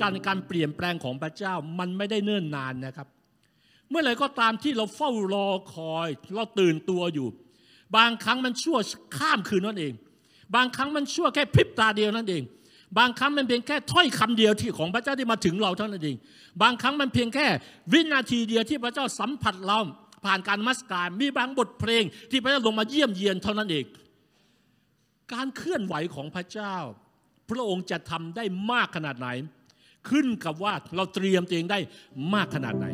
การการเปลี่ยนแปลงของพระเจ้ามันไม่ได้เนิ่นนานนะครับ เมื่อไหร่ก็ตามที่เราเฝ้ารอคอย เราตื่นตัวอยู่ บางครั้งมันชั่วข้ามคืนนั่นเอง บางครั้งมันชั่วแค่พริบตาเดียวนั่นเอง บางครั้งมันเพียงแค่ถ้อยคำเดียวที่ของพระเจ้าที่มาถึงเราเท่านั้นเอง บางครั้งมันเพียงแค่วินาทีเดียวที่พระเจ้าสัมผัสเราผ่านการมัสการมีบางบทเพลงที่พระเจ้าลงมาเยี่ยมเยียนเท่านั้นเอง การเคลื่อนไหวของพระเจ้า พระองค์จะทำได้มากขนาดไหน ขึ้นกับว่าเราเตรียมตัวเองได้มากขนาดไหน